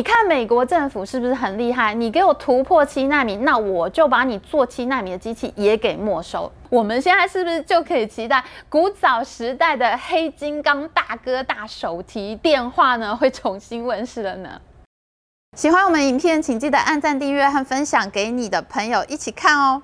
你看美国政府是不是很厉害？你给我突破七纳米，那我就把你做七纳米的机器也给没收。我们现在是不是就可以期待古早时代的黑金刚大哥大手提电话呢，会重新问世了呢？喜欢我们影片，请记得按赞、订阅和分享给你的朋友一起看哦。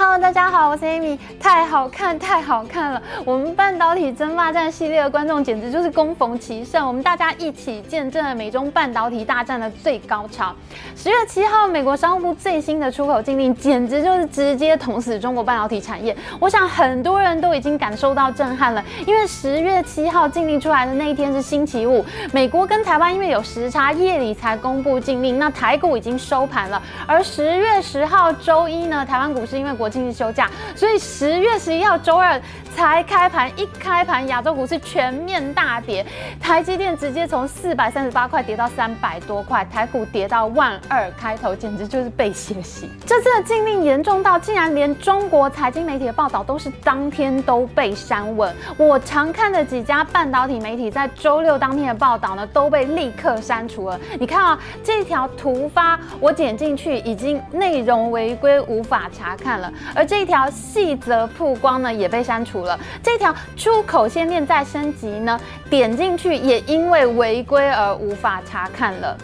Hello，大家好，我是 Amy。太好看，太好看了！我们半导体争霸战系列的观众简直就是攻逢其胜，我们大家一起见证了美中半导体大战的最高潮。十月七号，美国商务部最新的出口禁令，简直就是直接捅死中国半导体产业。我想很多人都已经感受到震撼了，因为十月七号禁令出来的那一天是星期五，美国跟台湾因为有时差，夜里才公布禁令，那台股已经收盘了。而十月十号周一呢，台湾股市因为国庆日休假，所以十月十一号周二才开盘，一开盘亚洲股市全面大跌，台积电直接从四百三十八块跌到三百多块，台股跌到万二开头，简直就是被血洗。这次的禁令严重到，竟然连中国财经媒体的报道都是当天都被删文。我常看的几家半导体媒体在周六当天的报道呢，都被立刻删除了。你看啊，这条突发，我点进去已经内容违规，无法查看了。而这一条细则曝光呢，也被删除了。这条出口先练再升级呢，点进去也因为违规而无法查看了。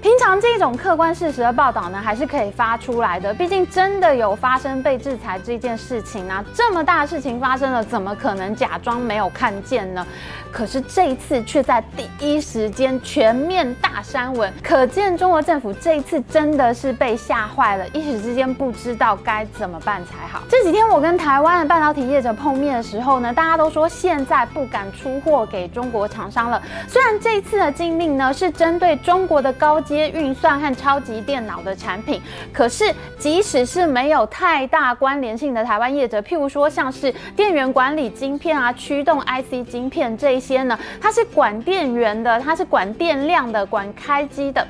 平常这种客观事实的报道呢，还是可以发出来的。毕竟真的有发生被制裁这件事情啊，这么大的事情发生了，怎么可能假装没有看见呢？可是这一次却在第一时间全面大删文，可见中国政府这一次真的是被吓坏了，一时之间不知道该怎么办才好。这几天我跟台湾的半导体业者碰面的时候呢，大家都说现在不敢出货给中国厂商了。虽然这一次的禁令呢是针对中国的高些运算和超级电脑的产品，可是即使是没有太大关联性的台湾业者，譬如说像是电源管理晶片啊、驱动 IC 晶片这一些呢，它是管电源的，它是管电量的，管开机的。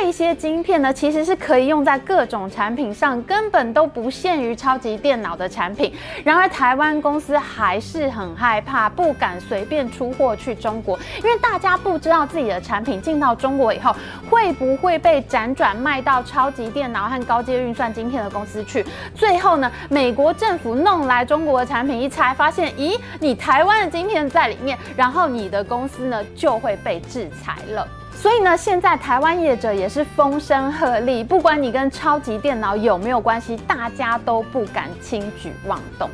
这些晶片呢，其实是可以用在各种产品上，根本都不限于超级电脑的产品。然而，台湾公司还是很害怕，不敢随便出货去中国，因为大家不知道自己的产品进到中国以后，会不会被辗转卖到超级电脑和高阶运算晶片的公司去。最后呢，美国政府弄来中国的产品一拆，发现，咦，你台湾的晶片在里面，然后你的公司呢就会被制裁了。所以呢，现在台湾业者也是风声鹤唳，不管你跟超级电脑有没有关系，大家都不敢轻举妄动。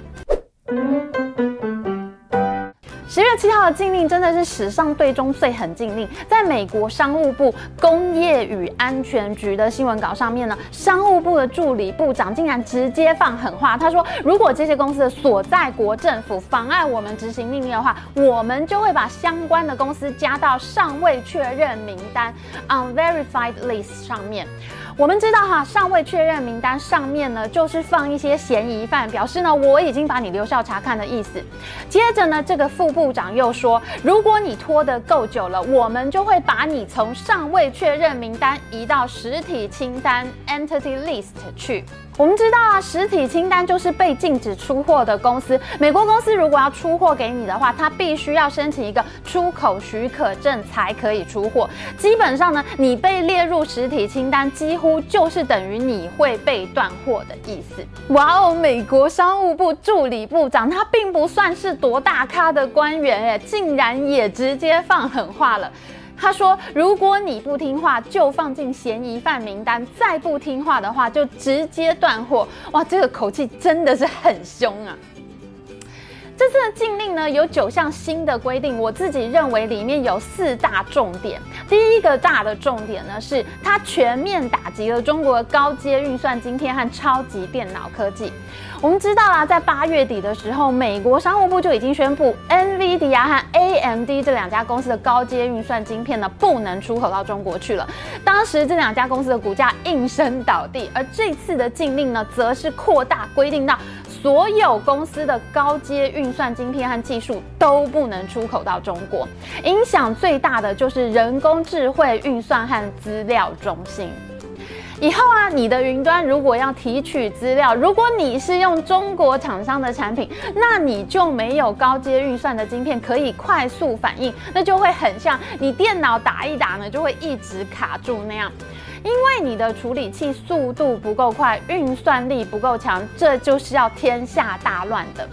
七号的禁令真的是史上对中最狠禁令。在美国商务部工业与安全局的新闻稿上面呢，商务部的助理部长竟然直接放狠话，他说：“如果这些公司的所在国政府妨碍我们执行命令的话，我们就会把相关的公司加到尚未确认名单 （unverified list） 上面。”我们知道哈，尚未确认名单上面呢，就是放一些嫌疑犯，表示呢我已经把你留校查看的意思。接着呢，这个副部长又说，如果你拖得够久了，我们就会把你从尚未确认名单移到实体清单 （entity list） 去。我们知道啊，实体清单就是被禁止出货的公司。美国公司如果要出货给你的话，它必须要申请一个出口许可证才可以出货。基本上呢，你被列入实体清单，几乎就是等于你会被断货的意思。哇哦，美国商务部助理部长他并不算是多大咖的官员，哎，竟然也直接放狠话了。他说：“如果你不听话，就放进嫌疑犯名单；再不听话的话，就直接断货。”哇，这个口气真的是很凶啊！这次的禁令呢，有九项新的规定，我自己认为里面有四大重点。第一个大的重点呢，是它全面打击了中国的高阶运算晶片和超级电脑科技。我们知道啊，在八月底的时候，美国商务部就已经宣布，NVIDIA 和 AMD 这两家公司的高阶运算晶片呢，不能出口到中国去了。当时这两家公司的股价应声倒地，而这次的禁令呢，则是扩大规定到所有公司的高阶运算晶片和技术都不能出口到中国。影响最大的就是人工智慧运算和资料中心。以后啊，你的云端如果要提取资料，如果你是用中国厂商的产品，那你就没有高阶运算的晶片可以快速反应，那就会很像你电脑打一打呢，就会一直卡住那样。因为你的处理器速度不够快，运算力不够强，这就是要天下大乱的。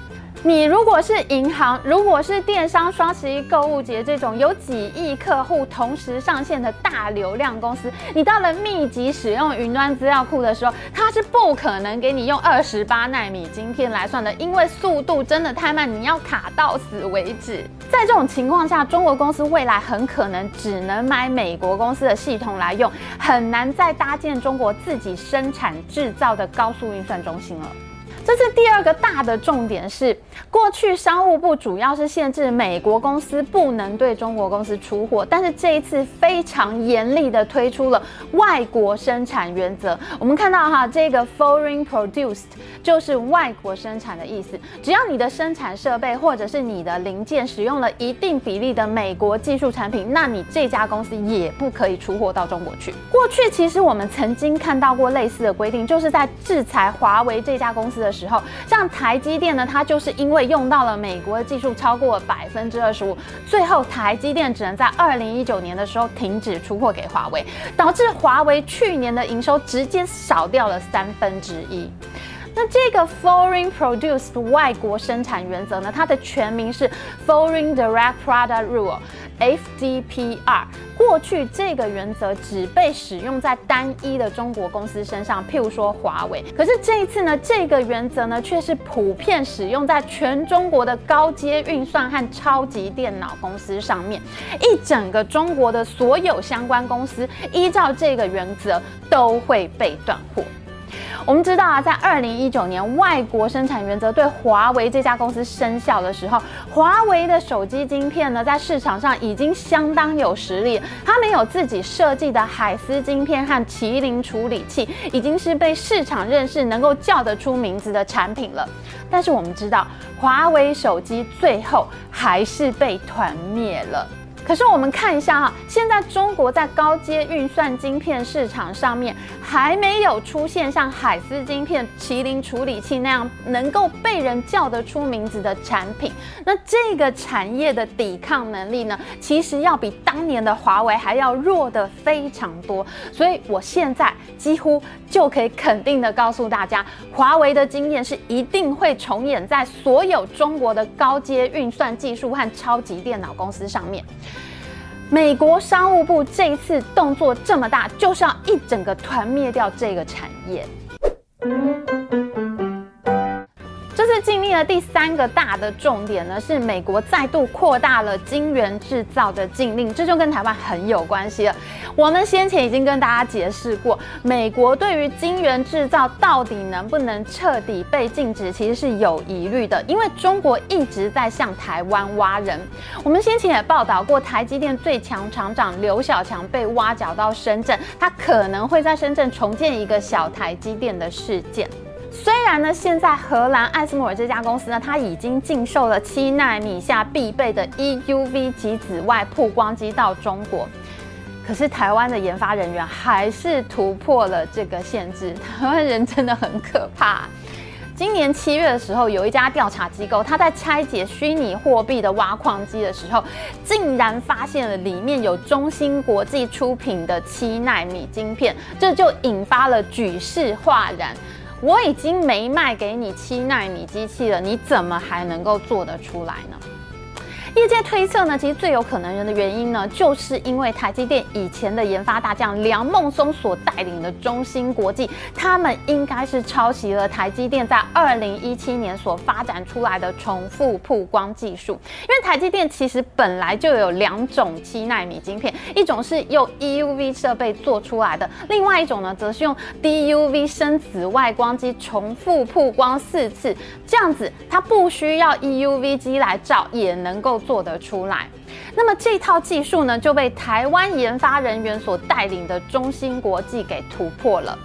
你如果是银行，如果是电商双十一购物节这种有几亿客户同时上线的大流量公司，你到了密集使用云端资料库的时候，它是不可能给你用二十八纳米晶片来算的，因为速度真的太慢，你要卡到死为止。在这种情况下，中国公司未来很可能只能买美国公司的系统来用，很难再搭建中国自己生产制造的高速运算中心了。这次第二个大的重点是，过去商务部主要是限制美国公司不能对中国公司出货，但是这一次非常严厉的推出了外国生产原则。我们看到哈，这个 foreign produced 就是外国生产的意思。只要你的生产设备或者是你的零件使用了一定比例的美国技术产品，那你这家公司也不可以出货到中国去。过去其实我们曾经看到过类似的规定，就是在制裁华为这家公司的时候，像台积电呢，它就是因为用到了美国的技术超过百分之二十五，最后台积电只能在二零一九年的时候停止出货给华为，导致华为去年的营收直接少掉了三分之一。那这个 Foreign Produced 外国生产原则呢，它的全名是 Foreign Direct Product Rule，FDPR。过去这个原则只被使用在单一的中国公司身上，譬如说华为。可是这一次呢，这个原则呢却是普遍使用在全中国的高阶运算和超级电脑公司上面。一整个中国的所有相关公司依照这个原则都会被断货。我们知道啊，在二零一九年外国生产原则对华为这家公司生效的时候，华为的手机晶片呢，在市场上已经相当有实力。他们有自己设计的海思晶片和麒麟处理器，已经是被市场认识、能够叫得出名字的产品了。但是我们知道，华为手机最后还是被团灭了。可是我们看一下哈，现在中国在高阶运算晶片市场上面还没有出现像海思晶片、麒麟处理器那样能够被人叫得出名字的产品。那这个产业的抵抗能力呢，其实要比当年的华为还要弱得非常多。所以我现在几乎就可以肯定的告诉大家，华为的经验是一定会重演在所有中国的高阶运算技术和超级电脑公司上面。美国商务部这一次动作这么大，就是要一整个团灭掉这个产业。禁令的第三个大的重点呢，是美国再度扩大了晶圆制造的禁令，这就跟台湾很有关系了。我们先前已经跟大家解释过，美国对于晶圆制造到底能不能彻底被禁止，其实是有疑虑的，因为中国一直在向台湾挖人。我们先前也报道过，台积电最强厂长刘小强被挖角到深圳，他可能会在深圳重建一个小台积电的事件。虽然呢，现在荷兰艾斯摩尔这家公司呢，它已经禁售了七奈米下必备的 EUV 及紫外曝光机到中国，可是台湾的研发人员还是突破了这个限制。台湾人真的很可怕。今年七月的时候，有一家调查机构，他在拆解虚拟货币的挖矿机的时候，竟然发现了里面有中芯国际出品的七奈米晶片，这就引发了举世哗然。我已经没卖给你七纳米机器了，你怎么还能够做得出来呢？业界推测呢，其实最有可能的原因呢，就是因为台积电以前的研发大将梁孟松所带领的中芯国际，他们应该是抄袭了台积电在二零一七年所发展出来的重复曝光技术。因为台积电其实本来就有两种七纳米晶片，一种是用 EUV 设备做出来的，另外一种呢，则是用 DUV 深紫外光机重复曝光四次，这样子它不需要 EUV 机来照也能够。做得出来，那么这套技术呢，就被台湾研发人员所带领的中芯国际给突破了。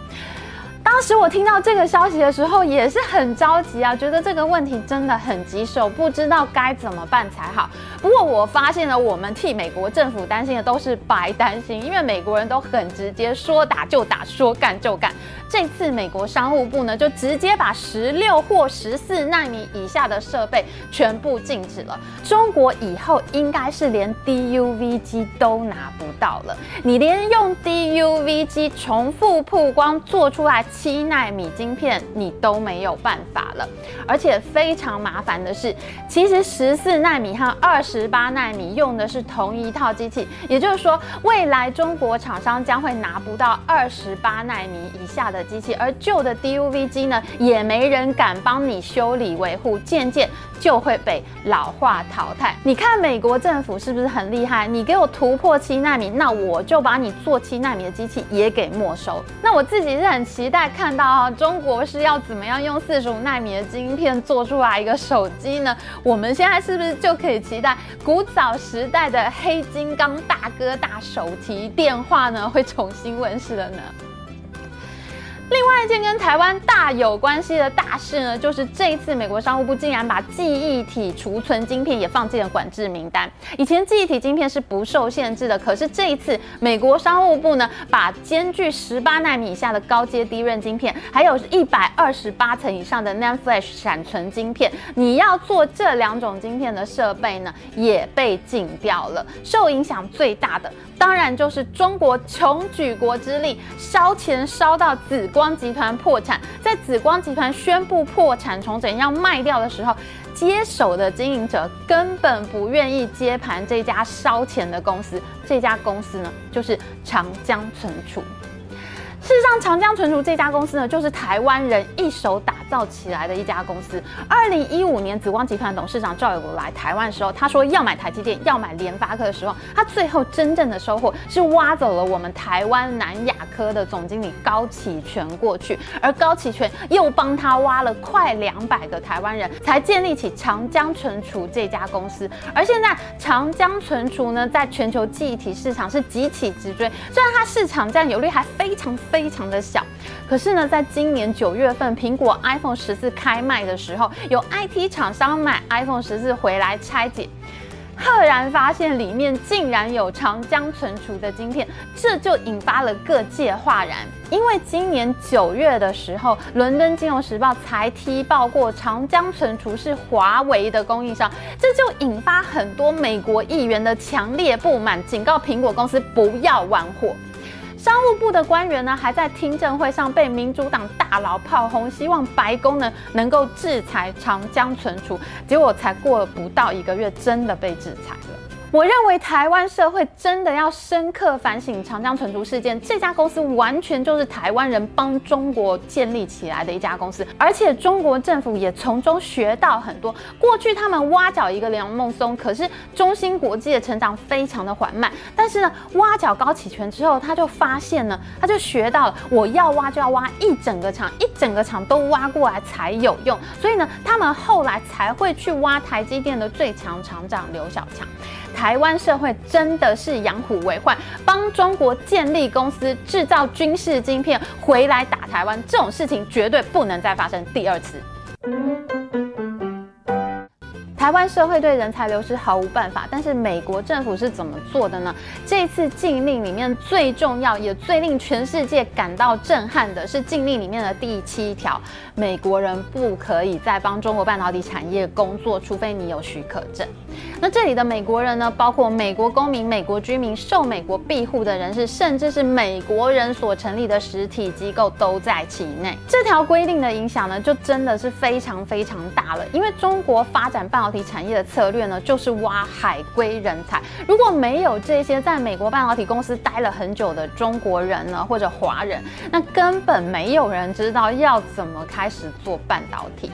当时我听到这个消息的时候，也是很着急啊，觉得这个问题真的很棘手，不知道该怎么办才好。不过我发现了，我们替美国政府担心的都是白担心，因为美国人都很直接，说打就打，说干就干。这次美国商务部呢，就直接把十六或十四纳米以下的设备全部禁止了。中国以后应该是连 DUV 机都拿不到了。你连用 DUV 机重复曝光做出来七纳米晶片，你都没有办法了。而且非常麻烦的是，其实十四纳米和二十八纳米用的是同一套机器，也就是说，未来中国厂商将会拿不到二十八纳米以下的机器，而旧的 DUV 机呢，也没人敢帮你修理维护，渐渐就会被老化淘汰。你看美国政府是不是很厉害？你给我突破七纳米，那我就把你做七纳米的机器也给没收。那我自己是很期待看到啊，中国是要怎么样用四十五纳米的晶片做出来一个手机呢？我们现在是不是就可以期待古早时代的黑金刚大哥大手提电话呢，会重新问世了呢？另外一件跟台湾大有关系的大事呢，就是这一次美国商务部竟然把记忆体储存晶片也放进了管制名单。以前记忆体晶片是不受限制的，可是这一次美国商务部呢，把间距十八纳米以下的高阶低润晶片，还有一百二十八层以上的 NAND Flash 闪存晶片，你要做这两种晶片的设备呢，也被禁掉了。受影响最大的，当然就是中国穷举国之力烧钱烧到紫光集团破产，在紫光集团宣布破产重整要卖掉的时候，接手的经营者根本不愿意接盘这家烧钱的公司。这家公司呢，就是长江存储。事实上，长江存储这家公司呢，就是台湾人一手打造起来的一家公司。二零一五年，紫光集团董事长赵友国来台湾的时候，他说要买台积电，要买联发科的时候，他最后真正的收获是挖走了我们台湾南亚科的总经理高启全过去，而高启全又帮他挖了快两百个台湾人才建立起长江存储这家公司。而现在，长江存储呢，在全球记忆体市场是急起直追，虽然它市场占有率还非常。非常的小，可是呢，在今年九月份，苹果 iPhone 十四开卖的时候，有 IT 厂商买 iPhone 十四回来拆解，赫然发现里面竟然有长江存储的晶片，这就引发了各界哗然。因为今年九月的时候，伦敦金融时报才踢爆过长江存储是华为的供应商，这就引发很多美国议员的强烈不满，警告苹果公司不要玩火。商务部的官员呢，还在听证会上被民主党大佬炮轰，希望白宫呢能够制裁长江存储，结果才过了不到一个月，真的被制裁了。我认为台湾社会真的要深刻反省长江存储事件。这家公司完全就是台湾人帮中国建立起来的一家公司，而且中国政府也从中学到很多。过去他们挖角一个梁孟松，可是中芯国际的成长非常的缓慢。但是呢，挖角高启全之后，他就发现呢，他就学到了，我要挖就要挖一整个厂，一整个厂都挖过来才有用。所以呢，他们后来才会去挖台积电的最强厂长刘小强。台湾社会真的是养虎为患，帮中国建立公司，制造军事晶片回来打台湾，这种事情绝对不能再发生第二次。台湾社会对人才流失毫无办法，但是美国政府是怎么做的呢？这次禁令里面最重要也最令全世界感到震撼的是禁令里面的第七条：美国人不可以再帮中国半导体产业工作，除非你有许可证。那这里的美国人呢，包括美国公民、美国居民、受美国庇护的人士，甚至是美国人所成立的实体机构都在其内。这条规定的影响呢，就真的是非常非常大了。因为中国发展半导体产业的策略呢，就是挖海归人才。如果没有这些在美国半导体公司待了很久的中国人呢，或者华人，那根本没有人知道要怎么开始做半导体。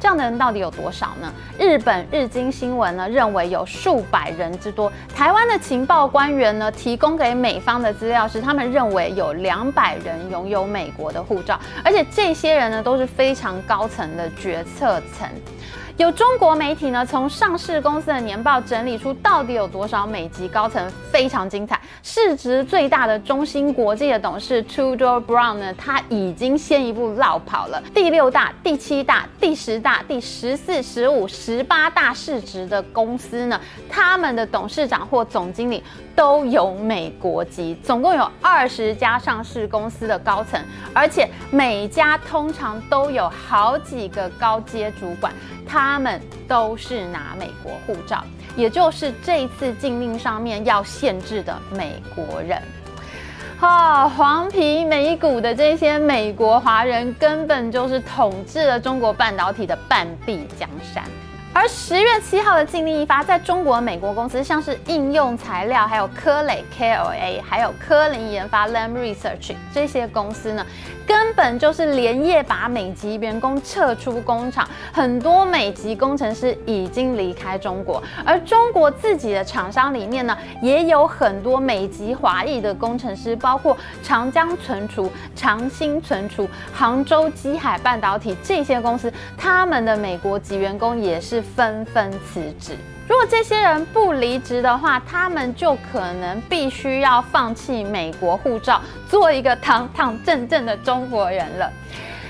这样的人到底有多少呢？日本日经新闻呢认为有数百人之多。台湾的情报官员呢提供给美方的资料是，他们认为有两百人拥有美国的护照，而且这些人呢都是非常高层的决策层。有中国媒体呢从上市公司的年报整理出到底有多少美籍高层，非常精彩。市值最大的中芯国际的董事 Tudor Brown 呢，他已经先一步落跑了。第六大、第七大、第十大、第十四、十五、十八大市值的公司呢，他们的董事长或总经理都有美国籍，总共有二十家上市公司的高层，而且每家通常都有好几个高阶主管，他们都是拿美国护照，也就是这次禁令上面要限制的美国人。哈、哦，黄皮美股的这些美国华人，根本就是统治了中国半导体的半壁江山。而十月七号的禁令一发，在中国美国公司像是应用材料、还有科磊 KLA、还有科林研发 Lam Research 这些公司呢，根本就是连夜把美籍员工撤出工厂，很多美籍工程师已经离开中国。而中国自己的厂商里面呢，也有很多美籍华裔的工程师，包括长江存储、长兴存储、杭州基海半导体这些公司，他们的美国籍员工也是。纷纷辞职。如果这些人不离职的话，他们就可能必须要放弃美国护照，做一个堂堂正正的中中国人了。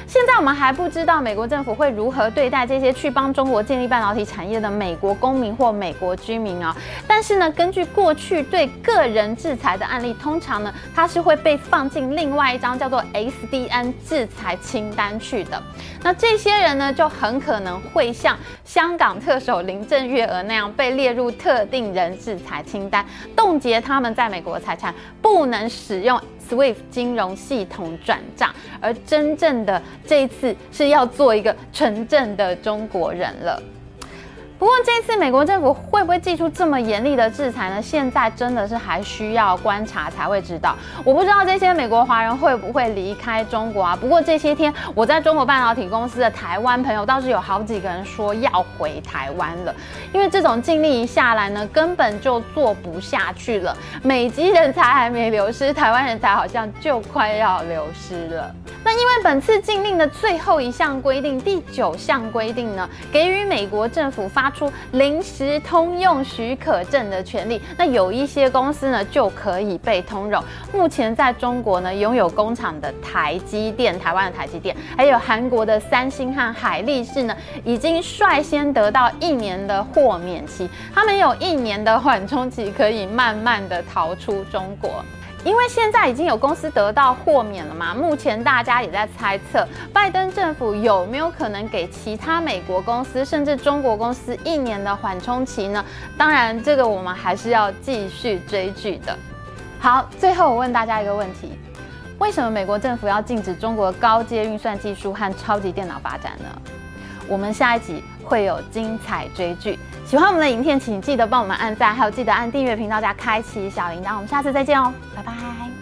现在我们还不知道美国政府会如何对待这些去帮中国建立半导体产业的美国公民或美国居民啊。但是呢，根据过去对个人制裁的案例，通常呢，它是会被放进另外一张叫做 SDN 制裁清单去的。那这些人呢，就很可能会像香港特首林郑月娥那样被列入特定人制裁清单，冻结他们在美国财产，不能使用。SWIFT 金融系统转账，而真正的这一次是要做一个纯正的中国人了。不过这次美国政府会不会祭出这么严厉的制裁呢？现在真的是还需要观察才会知道。我不知道这些美国华人会不会离开中国啊？不过这些天我在中国半导体公司的台湾朋友倒是有好几个人说要回台湾了，因为这种禁令一下来呢，根本就做不下去了。美籍人才还没流失，台湾人才好像就快要流失了。那因为本次禁令的最后一项规定，第九项规定呢，给予美国政府发出临时通用许可证的权利。那有一些公司呢，就可以被通融。目前在中国呢，拥有工厂的台积电，台湾的台积电，还有韩国的三星和海力士呢，已经率先得到一年的豁免期。他们有一年的缓冲期，可以慢慢的逃出中国。因为现在已经有公司得到豁免了嘛，目前大家也在猜测，拜登政府有没有可能给其他美国公司甚至中国公司一年的缓冲期呢？当然，这个我们还是要继续追剧的。好，最后我问大家一个问题：为什么美国政府要禁止中国高阶运算技术和超级电脑发展呢？我们下一集会有精彩追剧。喜欢我们的影片，请记得帮我们按赞，还有记得按订阅频道加开启小铃铛。我们下次再见哦，拜拜。